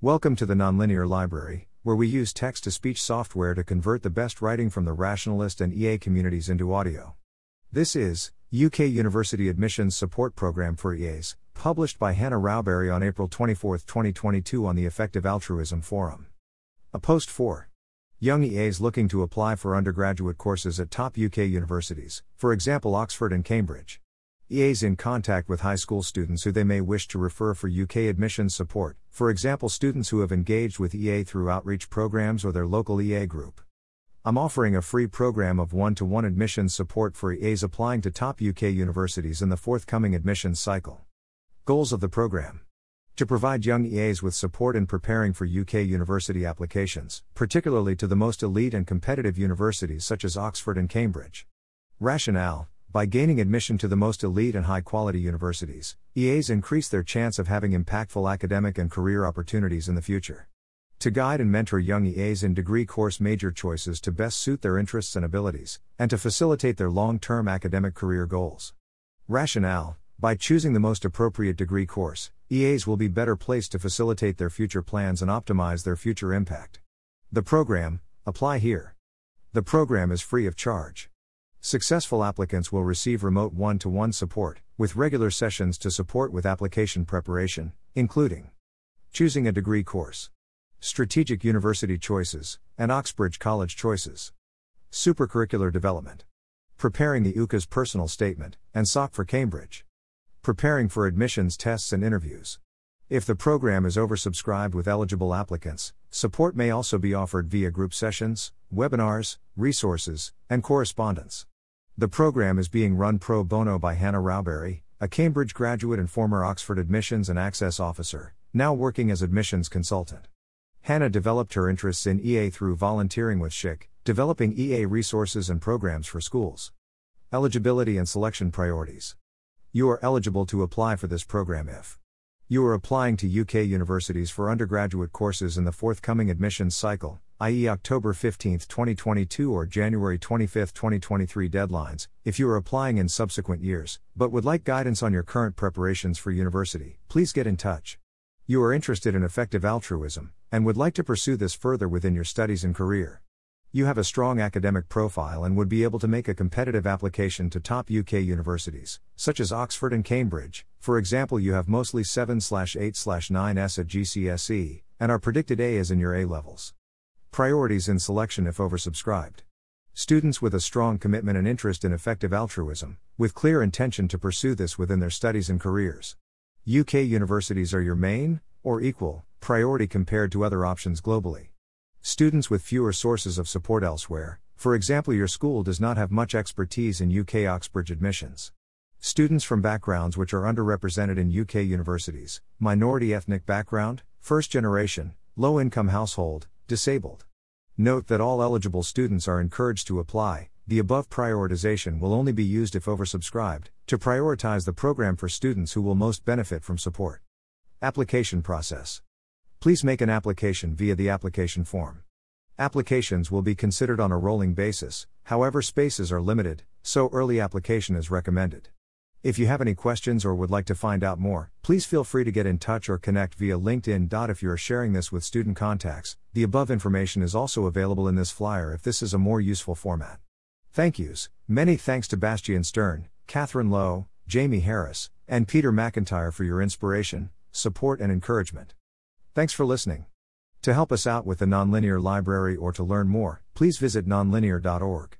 Welcome to the Nonlinear Library, where we use text to speech software to convert the best writing from the rationalist and EA communities into audio. This is UK University Admissions Support Program for EAs, published by Hannah Rowberry on April 24, 2022 on the Effective Altruism Forum. A post for young EAs looking to apply for undergraduate courses at top UK universities, for example Oxford and Cambridge. EAs in contact with high school students who they may wish to refer for UK admissions support, for example, students who have engaged with EA through outreach programs or their local EA group. I'm offering a free program of one to one admissions support for EAs applying to top UK universities in the forthcoming admissions cycle. Goals of the program to provide young EAs with support in preparing for UK university applications, particularly to the most elite and competitive universities such as Oxford and Cambridge. Rationale by gaining admission to the most elite and high quality universities, EAs increase their chance of having impactful academic and career opportunities in the future. To guide and mentor young EAs in degree course major choices to best suit their interests and abilities, and to facilitate their long term academic career goals. Rationale By choosing the most appropriate degree course, EAs will be better placed to facilitate their future plans and optimize their future impact. The program, apply here. The program is free of charge. Successful applicants will receive remote one to one support, with regular sessions to support with application preparation, including choosing a degree course, strategic university choices, and Oxbridge College choices, supercurricular development, preparing the UCAS personal statement, and SAQ for Cambridge, preparing for admissions tests and interviews. If the program is oversubscribed with eligible applicants, support may also be offered via group sessions, webinars, resources, and correspondence. The program is being run pro bono by Hannah Rowberry, a Cambridge graduate and former Oxford admissions and access officer, now working as admissions consultant. Hannah developed her interests in EA through volunteering with SHIC, developing EA resources and programs for schools. Eligibility and selection priorities. You are eligible to apply for this program if you are applying to UK universities for undergraduate courses in the forthcoming admissions cycle, i.e., October 15, 2022 or January 25, 2023 deadlines, if you are applying in subsequent years, but would like guidance on your current preparations for university, please get in touch. You are interested in effective altruism, and would like to pursue this further within your studies and career. You have a strong academic profile and would be able to make a competitive application to top UK universities, such as Oxford and Cambridge. For example, you have mostly 7 8 9s at GCSE, and are predicted A as in your A levels. Priorities in selection if oversubscribed. Students with a strong commitment and interest in effective altruism, with clear intention to pursue this within their studies and careers. UK universities are your main, or equal, priority compared to other options globally. Students with fewer sources of support elsewhere, for example, your school does not have much expertise in UK Oxbridge admissions. Students from backgrounds which are underrepresented in UK universities, minority ethnic background, first generation, low income household, disabled. Note that all eligible students are encouraged to apply. The above prioritization will only be used if oversubscribed, to prioritize the program for students who will most benefit from support. Application process. Please make an application via the application form. Applications will be considered on a rolling basis, however, spaces are limited, so early application is recommended. If you have any questions or would like to find out more, please feel free to get in touch or connect via LinkedIn. If you are sharing this with student contacts, the above information is also available in this flyer if this is a more useful format. Thank yous. Many thanks to Bastian Stern, Catherine Low, Jamie Harris, and Peter McIntyre for your inspiration, support, and encouragement. Thanks for listening. To help us out with the Nonlinear Library or to learn more, please visit nonlinear.org.